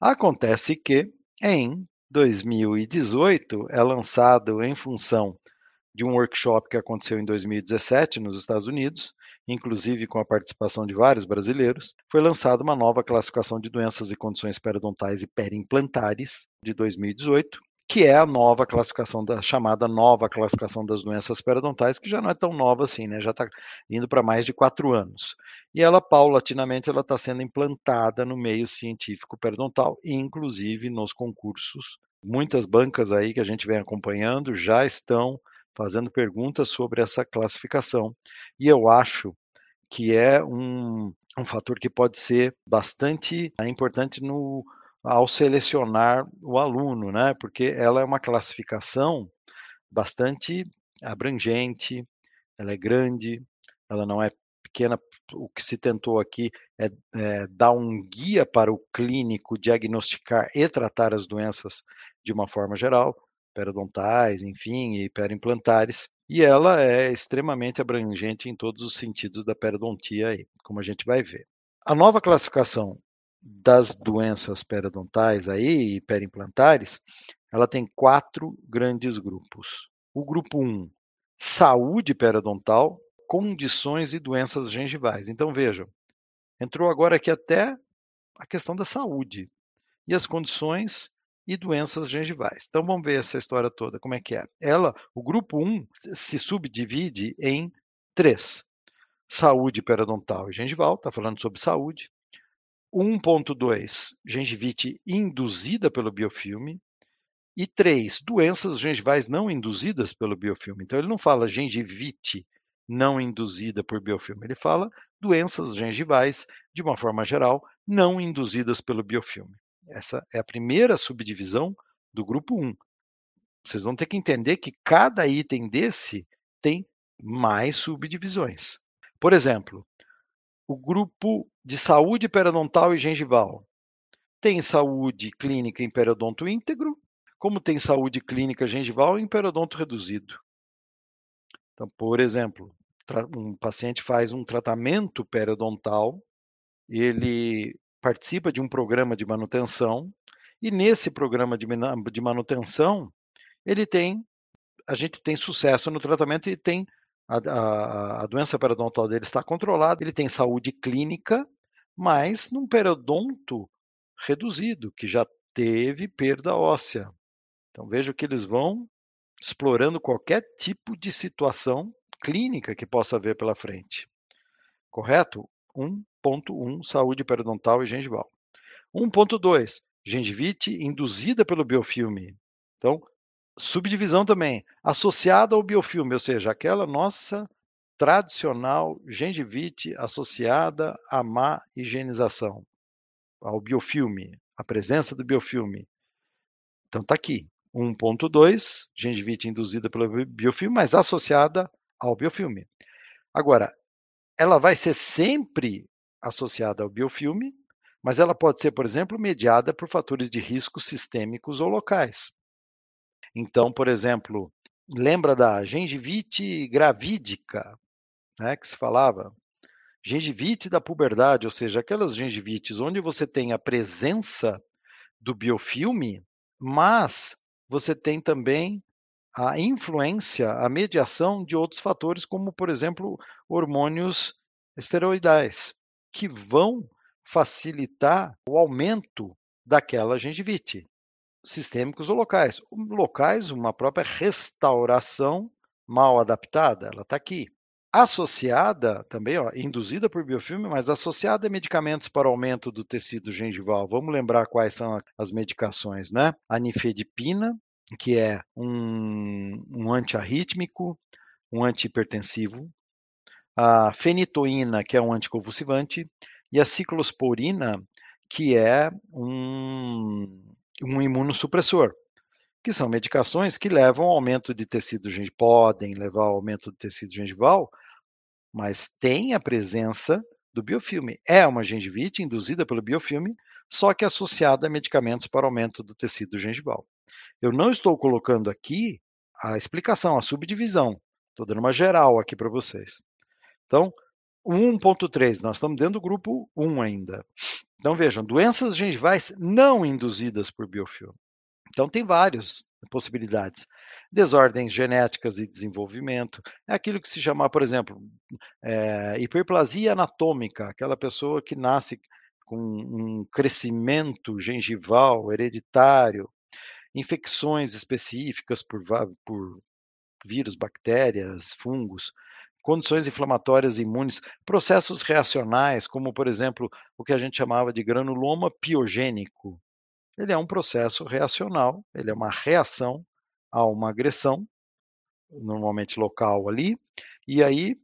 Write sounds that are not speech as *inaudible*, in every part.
Acontece que, em 2018, é lançado em função de um workshop que aconteceu em 2017 nos Estados Unidos, inclusive com a participação de vários brasileiros, foi lançada uma nova classificação de doenças e condições periodontais e periimplantares de 2018, que é a nova classificação da chamada nova classificação das doenças periodontais, que já não é tão nova assim, né? Já está indo para mais de quatro anos. E ela, paulatinamente, ela está sendo implantada no meio científico periodontal, inclusive nos concursos. Muitas bancas aí que a gente vem acompanhando já estão fazendo perguntas sobre essa classificação. E eu acho que é um, um fator que pode ser bastante importante no, ao selecionar o aluno, né? Porque ela é uma classificação bastante abrangente, ela é grande, ela não é pequena. O que se tentou aqui é, é dar um guia para o clínico diagnosticar e tratar as doenças de uma forma geral, periodontais, enfim, e periimplantares. E ela é extremamente abrangente em todos os sentidos da periodontia, aí, como a gente vai ver. A nova classificação das doenças periodontais aí, e periimplantares, ela tem quatro grandes grupos. O grupo 1, um, saúde periodontal, condições e doenças gengivais. Então vejam, entrou agora aqui até a questão da saúde e as condições e doenças gengivais. Então vamos ver essa história toda, como é que é. Ela, o grupo 1 se subdivide em três: saúde periodontal e gengival, está falando sobre saúde. 1.2, gengivite induzida pelo biofilme. E 3, doenças gengivais não induzidas pelo biofilme. Então ele não fala gengivite não induzida por biofilme, ele fala doenças gengivais, de uma forma geral, não induzidas pelo biofilme. Essa é a primeira subdivisão do grupo 1. Vocês vão ter que entender que cada item desse tem mais subdivisões. Por exemplo, o grupo de saúde periodontal e gengival tem saúde clínica em periodonto íntegro, como tem saúde clínica gengival em periodonto reduzido. Então, por exemplo, um paciente faz um tratamento periodontal, ele participa de um programa de manutenção e nesse programa de, manutenção ele tem a gente tem sucesso no tratamento e tem a, a, a, doença periodontal dele está controlada, ele tem saúde clínica, mas num periodonto reduzido, que já teve perda óssea. Então veja que eles vão explorando qualquer tipo de situação clínica que possa haver pela frente. Correto? 1.1 saúde periodontal e gengival. 1.2 gengivite induzida pelo biofilme. Então, subdivisão também associada ao biofilme, ou seja, aquela nossa tradicional gengivite associada à má higienização, ao biofilme, a presença do biofilme. Então está aqui, 1.2, gengivite induzida pelo biofilme, mas associada ao biofilme. Agora, ela vai ser sempre associada ao biofilme, mas ela pode ser, por exemplo, mediada por fatores de risco sistêmicos ou locais. Então, por exemplo, lembra da gengivite gravídica, né, que se falava? Gengivite da puberdade, ou seja, aquelas gengivites onde você tem a presença do biofilme, mas você tem também a influência, a mediação de outros fatores, como, por exemplo, hormônios esteroidais, que vão facilitar o aumento daquela gengivite, sistêmicos ou locais. Locais, uma própria restauração mal adaptada, ela está aqui. Associada também, ó, induzida por biofilme, mas associada a medicamentos para aumento do tecido gengival. Vamos lembrar quais são as medicações, né? A nifedipina, que é um, um antiarrítmico, um antihipertensivo, a fenitoína, que é um anticonvulsivante, e a ciclosporina, que é um, um imunossupressor, que são medicações que levam ao aumento de tecido gengival, podem levar ao aumento do tecido gengival, mas tem a presença do biofilme. É uma gengivite induzida pelo biofilme, só que associada a medicamentos para aumento do tecido gengival. Eu não estou colocando aqui a explicação, a subdivisão. Estou dando uma geral aqui para vocês. Então, 1.3, nós estamos dentro do grupo 1 ainda. Então vejam, doenças gengivais não induzidas por biofilme. Então tem várias possibilidades. Desordens genéticas e desenvolvimento, é aquilo que se chama, por exemplo, é, hiperplasia anatômica, aquela pessoa que nasce com um crescimento gengival hereditário, infecções específicas por, por vírus, bactérias, fungos, condições inflamatórias imunes, processos reacionais, como, por exemplo, o que a gente chamava de granuloma piogênico. Ele é um processo reacional, ele é uma reação a uma agressão, normalmente local ali, e aí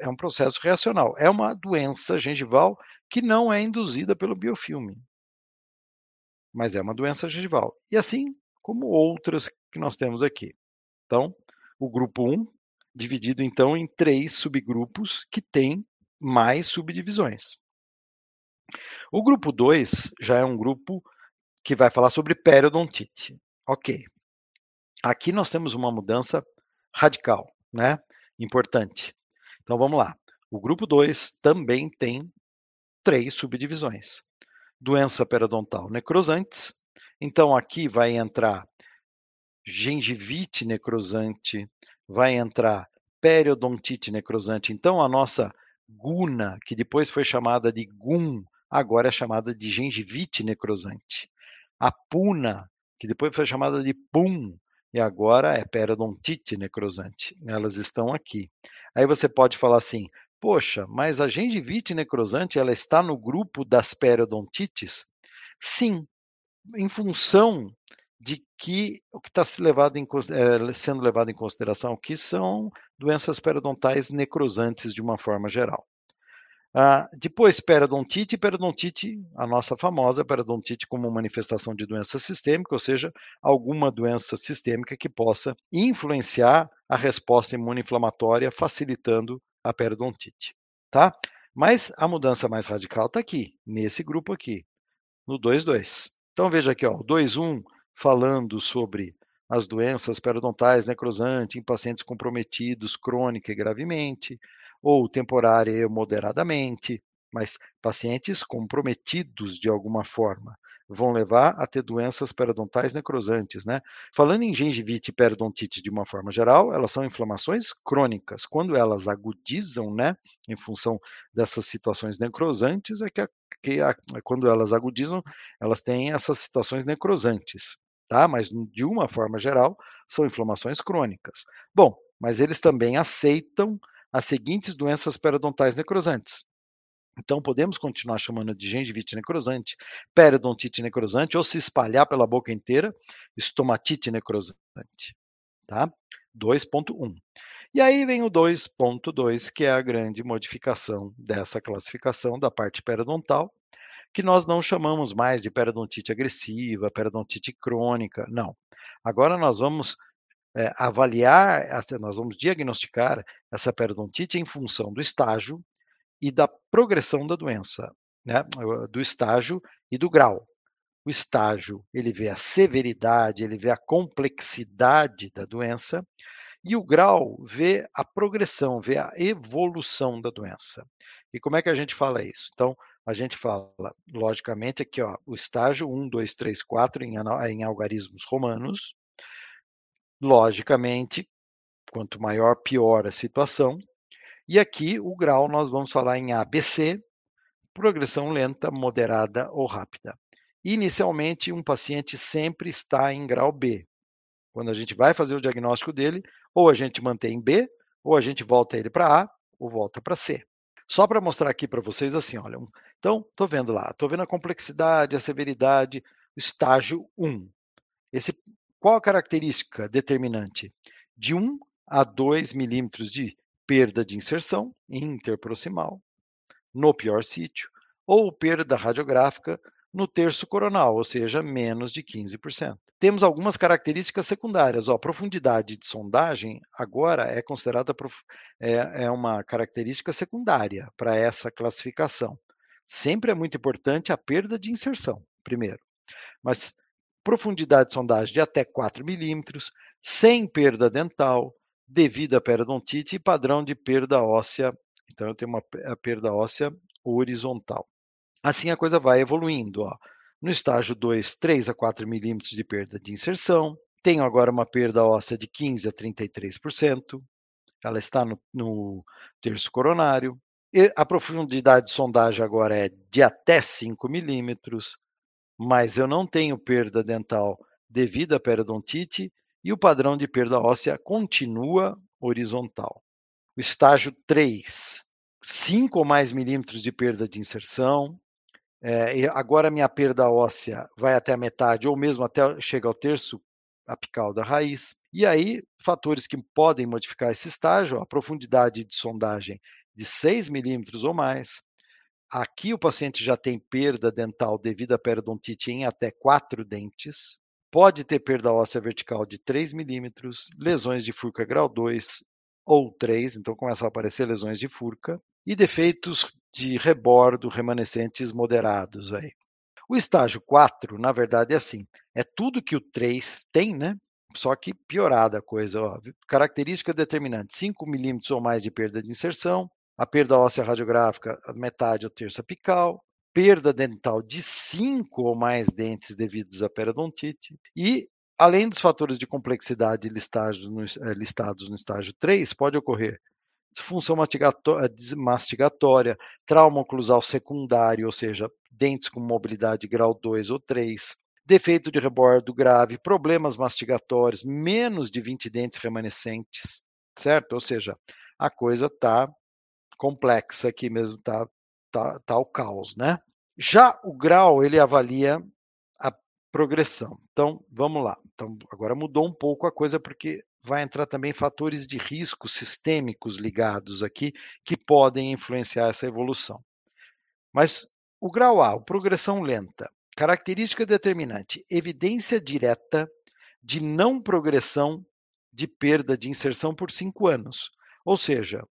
é um processo reacional. É uma doença gengival que não é induzida pelo biofilme, mas é uma doença gengival. E assim como outras que nós temos aqui. Então, o grupo 1, dividido então em três subgrupos que têm mais subdivisões. O grupo 2 já é um grupo que vai falar sobre periodontite. Ok. Aqui nós temos uma mudança radical, né? Importante. Então vamos lá. O grupo 2 também tem três subdivisões. Doença periodontal necrosantes. Então aqui vai entrar gengivite necrosante, vai entrar periodontite necrosante. Então, a nossa guna, que depois foi chamada de gum, agora é chamada de gengivite necrosante. A puna, que depois foi chamada de pum, e agora é periodontite necrosante. Elas estão aqui. Aí você pode falar assim: poxa, mas a gengivite necrosante ela está no grupo das periodontites? Sim, em função de que o que está levado em, é, sendo levado em consideração aqui são doenças periodontais necrosantes de uma forma geral. Ah, depois, periodontite. Periodontite, a nossa famosa periodontite como manifestação de doença sistêmica, ou seja, alguma doença sistêmica que possa influenciar a resposta imunoinflamatória, facilitando a periodontite. Tá? Mas a mudança mais radical está aqui, nesse grupo aqui, no 2.2. Então veja aqui, ó, o 2.1 falando sobre as doenças periodontais necrosantes em pacientes comprometidos crônica e gravemente, ou temporária e moderadamente, mas pacientes comprometidos de alguma forma vão levar a ter doenças periodontais necrosantes, né? Falando em gengivite e periodontite de uma forma geral, elas são inflamações crônicas. Quando elas agudizam, né, em função dessas situações necrosantes, é que, a, que a, quando elas agudizam, elas têm essas situações necrosantes tá? Mas de uma forma geral, são inflamações crônicas. Bom, mas eles também aceitam as seguintes doenças periodontais necrosantes. Então, podemos continuar chamando de gengivite necrosante, periodontite necrosante, ou se espalhar pela boca inteira, estomatite necrosante. Tá? 2.1. E aí vem o 2.2, que é a grande modificação dessa classificação da parte periodontal, que nós não chamamos mais de periodontite agressiva, periodontite crônica, não. Agora nós vamos é, avaliar, nós vamos diagnosticar essa periodontite em função do estágio e da progressão da doença, né? do estágio e do grau. O estágio, ele vê a severidade, ele vê a complexidade da doença, e o grau vê a progressão, vê a evolução da doença. E como é que a gente fala isso? Então, a gente fala, logicamente, aqui, ó, o estágio 1, 2, 3, 4 em, em algarismos romanos. Logicamente, quanto maior, pior a situação. E aqui, o grau, nós vamos falar em ABC, progressão lenta, moderada ou rápida. Inicialmente, um paciente sempre está em grau B. Quando a gente vai fazer o diagnóstico dele, ou a gente mantém B, ou a gente volta ele para A, ou volta para C. Só para mostrar aqui para vocês assim, olha, então estou vendo lá, estou vendo a complexidade, a severidade, estágio 1. Esse, qual a característica determinante? De 1 a 2 milímetros de perda de inserção interproximal, no pior sítio, ou perda radiográfica no terço coronal, ou seja, menos de 15%. Temos algumas características secundárias. Ó, a profundidade de sondagem agora é considerada é, é uma característica secundária para essa classificação. Sempre é muito importante a perda de inserção, primeiro. Mas profundidade de sondagem de até 4 milímetros, sem perda dental, devido à periodontite e padrão de perda óssea. Então, eu tenho uma perda óssea horizontal. Assim a coisa vai evoluindo. Ó. No estágio 2, 3 a 4 milímetros de perda de inserção. Tenho agora uma perda óssea de 15 a 33%. Ela está no, no terço coronário. E a profundidade de sondagem agora é de até 5 milímetros, mas eu não tenho perda dental devido à periodontite e o padrão de perda óssea continua horizontal. O estágio 3, 5 ou mais milímetros de perda de inserção, é, agora minha perda óssea vai até a metade ou mesmo até chega ao terço apical da raiz. E aí, fatores que podem modificar esse estágio, a profundidade de sondagem de 6 milímetros ou mais. Aqui o paciente já tem perda dental devido à periodontite em até 4 dentes. Pode ter perda óssea vertical de 3 milímetros, lesões de furca grau 2 ou 3, então começam a aparecer lesões de furca e defeitos de rebordo remanescentes moderados aí. O estágio 4, na verdade, é assim: é tudo que o 3 tem, né? Só que piorada a coisa. Ó. Característica determinante: 5 milímetros ou mais de perda de inserção, a perda óssea radiográfica, metade ou terça apical, perda dental de 5 ou mais dentes devidos à periodontite e Além dos fatores de complexidade listados no, eh, listados no estágio 3, pode ocorrer disfunção eh, mastigatória, trauma oclusal secundário, ou seja, dentes com mobilidade grau 2 ou 3, defeito de rebordo grave, problemas mastigatórios, menos de 20 dentes remanescentes, certo? Ou seja, a coisa está complexa aqui mesmo, está tá, tá o caos, né? Já o grau, ele avalia a progressão. Então, vamos lá. Então, agora mudou um pouco a coisa porque vai entrar também fatores de risco sistêmicos ligados aqui que podem influenciar essa evolução. Mas o grau A, progressão lenta, característica determinante, evidência direta de não progressão de perda de inserção por cinco anos. Ou seja,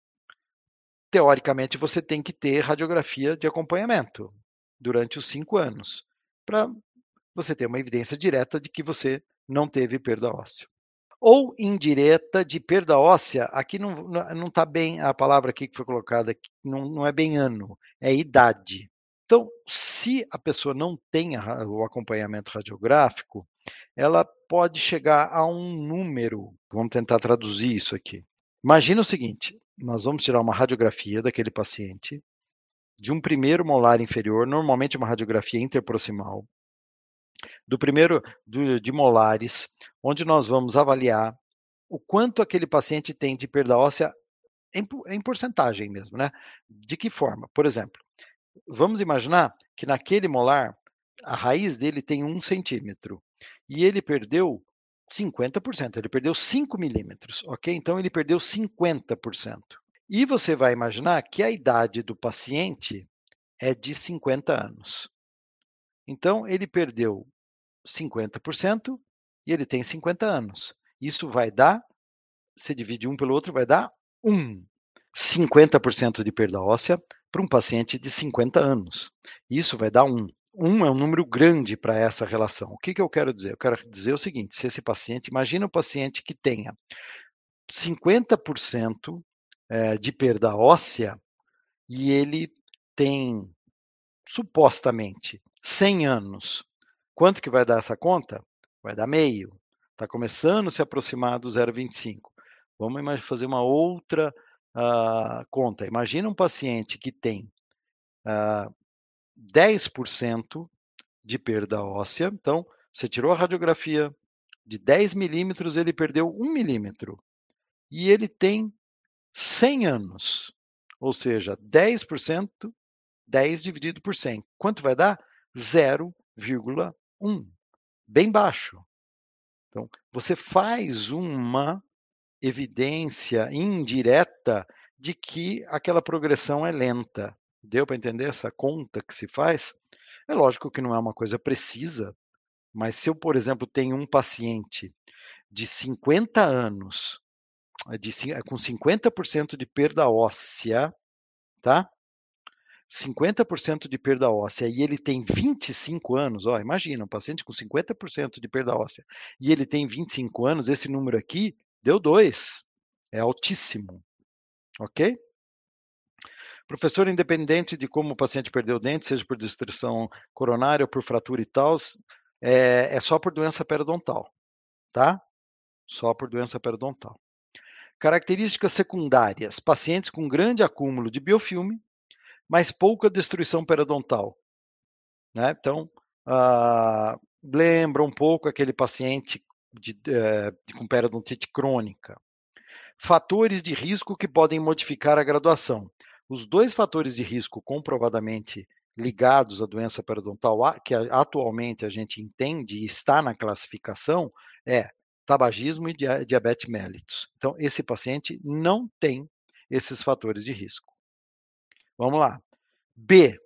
teoricamente você tem que ter radiografia de acompanhamento durante os cinco anos para você ter uma evidência direta de que você não teve perda óssea ou indireta de perda óssea, aqui não está bem a palavra aqui que foi colocada, não, não é bem ano, é idade. Então, se a pessoa não tem o acompanhamento radiográfico, ela pode chegar a um número. Vamos tentar traduzir isso aqui. Imagina o seguinte: nós vamos tirar uma radiografia daquele paciente de um primeiro molar inferior, normalmente uma radiografia interproximal, do primeiro de molares, onde nós vamos avaliar o quanto aquele paciente tem de perda óssea em, em porcentagem mesmo, né? De que forma? Por exemplo, vamos imaginar que naquele molar a raiz dele tem um centímetro e ele perdeu 50%, ele perdeu 5 milímetros, ok? Então ele perdeu 50%. E você vai imaginar que a idade do paciente é de 50 anos. Então ele perdeu 50% ele tem 50 anos. Isso vai dar, se divide um pelo outro, vai dar 1. 50% de perda óssea para um paciente de 50 anos. Isso vai dar 1. 1 é um número grande para essa relação. O que, que eu quero dizer? Eu quero dizer o seguinte: se esse paciente, imagina um paciente que tenha 50% eh, de perda óssea e ele tem supostamente 100 anos Quanto que vai dar essa conta? Vai dar meio. Está começando a se aproximar do 0,25. Vamos fazer uma outra uh, conta. Imagina um paciente que tem uh, ah, 10% de perda óssea. Então, você tirou a radiografia de 10 milímetros, ele perdeu 1 milímetro. E ele tem 100 anos. Ou seja, 10%, 10 dividido por 100. Quanto vai dar? 0,1 um, bem baixo. Então, você faz uma evidência indireta de que aquela progressão é lenta. Deu para entender essa conta que se faz? É lógico que não é uma coisa precisa, mas se eu, por exemplo, tenho um paciente de 50 anos, de, com 50% de perda óssea, tá? 50% de perda óssea e ele tem 25 anos, ó, imagina, um paciente com 50% de perda óssea e ele tem 25 anos, esse número aqui deu 2. É altíssimo. Ok? Professor, independente de como o paciente perdeu o dente, seja por destruição coronária ou por fratura e tal, é, é só por doença periodontal, tá? Só por doença periodontal. Características secundárias: pacientes com grande acúmulo de biofilme, mas pouca destruição periodontal. Né? Então, uh, lembra um pouco aquele paciente de, uh, com periodontite crônica. Fatores de risco que podem modificar a graduação. Os dois fatores de risco comprovadamente ligados à doença periodontal, que atualmente a gente entende e está na classificação, é tabagismo e diabetes mellitus. Então, esse paciente não tem esses fatores de risco. Vamos lá. B.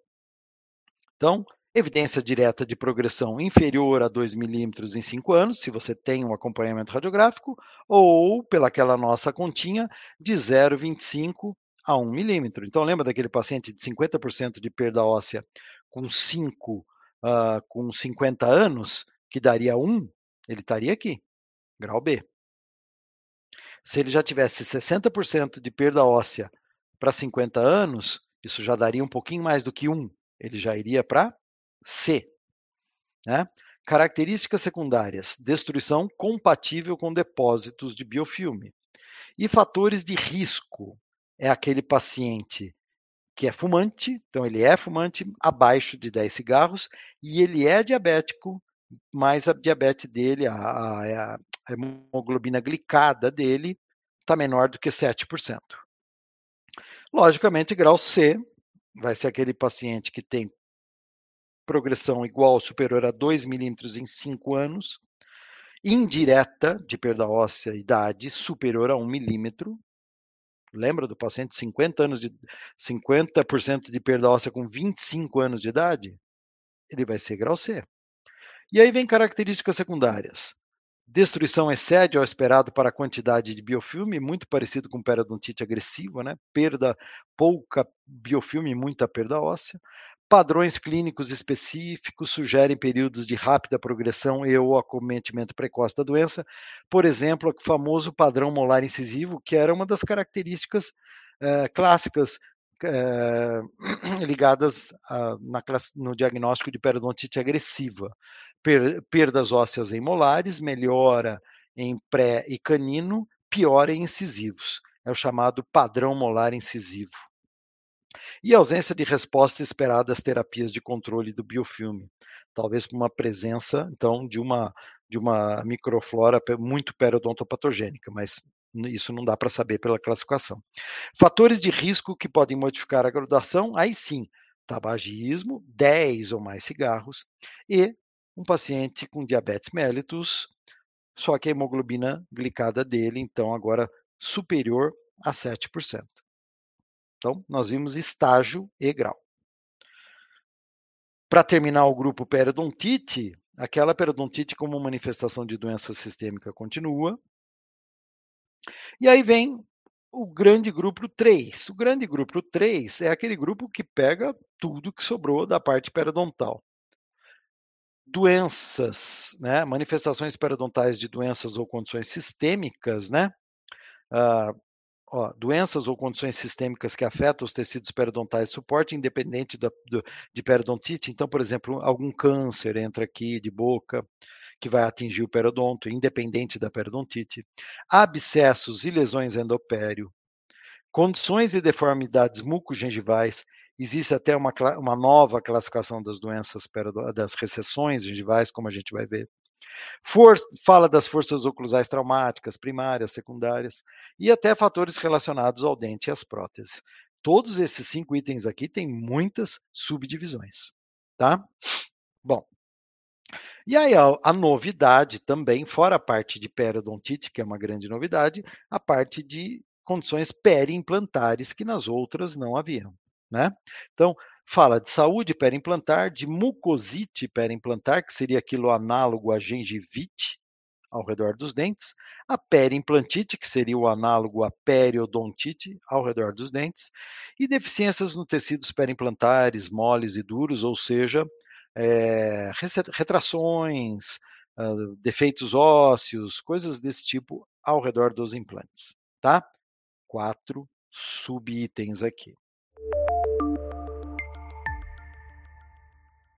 Então, evidência direta de progressão inferior a 2 milímetros em 5 anos, se você tem um acompanhamento radiográfico, ou pelaquela nossa continha de 0,25 a 1 milímetro. Então, lembra daquele paciente de 50% de perda óssea com 5, uh, ah, com 50 anos, que daria 1? Ele estaria aqui, grau B. Se ele já tivesse 60% de perda óssea para 50 anos, isso já daria um pouquinho mais do que 1. Ele já iria para C. Né? Características secundárias: destruição compatível com depósitos de biofilme. E fatores de risco: é aquele paciente que é fumante, então ele é fumante abaixo de 10 cigarros e ele é diabético, mas a diabetes dele, a, a, a hemoglobina glicada dele está menor do que 7%. Logicamente, grau C vai ser aquele paciente que tem progressão igual ou superior a 2 milímetros em 5 anos, indireta de perda óssea idade superior a 1 milímetro, Lembra do paciente 50 anos de 50% de perda óssea com 25 anos de idade? Ele vai ser grau C. E aí vem características secundárias. Destruição excede ao esperado para a quantidade de biofilme, muito parecido com periodontite agressiva, né? Perda pouca biofilme e muita perda óssea. Padrões clínicos específicos sugerem períodos de rápida progressão e ou acometimento precoce da doença, por exemplo, o famoso padrão molar incisivo, que era uma das características eh, clássicas eh, *clears throat* ligadas a, na, no diagnóstico de periodontite agressiva. Per, perdas ósseas em molares, melhora em pré e canino, piora em incisivos. É o chamado padrão molar incisivo e ausência de resposta esperada às terapias de controle do biofilme, talvez por uma presença, então, de uma, de uma microflora muito periodontopatogênica, mas isso não dá para saber pela classificação. Fatores de risco que podem modificar a graduação, aí sim, tabagismo, 10 ou mais cigarros, e um paciente com diabetes mellitus, só que a hemoglobina glicada dele, então, agora superior a 7%. Então, nós vimos estágio e grau. Para terminar o grupo periodontite, aquela periodontite como manifestação de doença sistêmica continua. E aí vem o grande grupo 3. O grande grupo 3 é aquele grupo que pega tudo que sobrou da parte periodontal. Doenças, né, manifestações periodontais de doenças ou condições sistêmicas, né, uh, Ó, doenças ou condições sistêmicas que afetam os tecidos periodontais, suporte independente do, de periodontite. Então, por exemplo, algum câncer entra aqui de boca, que vai atingir o periodonto, independente da periodontite. Abscessos e lesões endopério. Condições e deformidades mucogengivais. Existe até uma, uma nova classificação das doenças, das recessões gengivais, como a gente vai ver. For, fala das forças oclusais traumáticas, primárias, secundárias, e até fatores relacionados ao dente e às próteses. Todos esses cinco itens aqui têm muitas subdivisões, tá? Bom, e aí a, a, novidade também, fora a parte de periodontite, que é uma grande novidade, a parte de condições periimplantares que nas outras não haviam, né? Então, Fala de saúde perimplantar, de mucosite perimplantar, que seria aquilo análogo à gengivite ao redor dos dentes, a periimplantite, que seria o análogo à periodontite ao redor dos dentes, e deficiências no tecidos perimplantares, moles e duros, ou seja, é, retrações, uh, defeitos ósseos, coisas desse tipo ao redor dos implantes, tá? Quatro subitens aqui.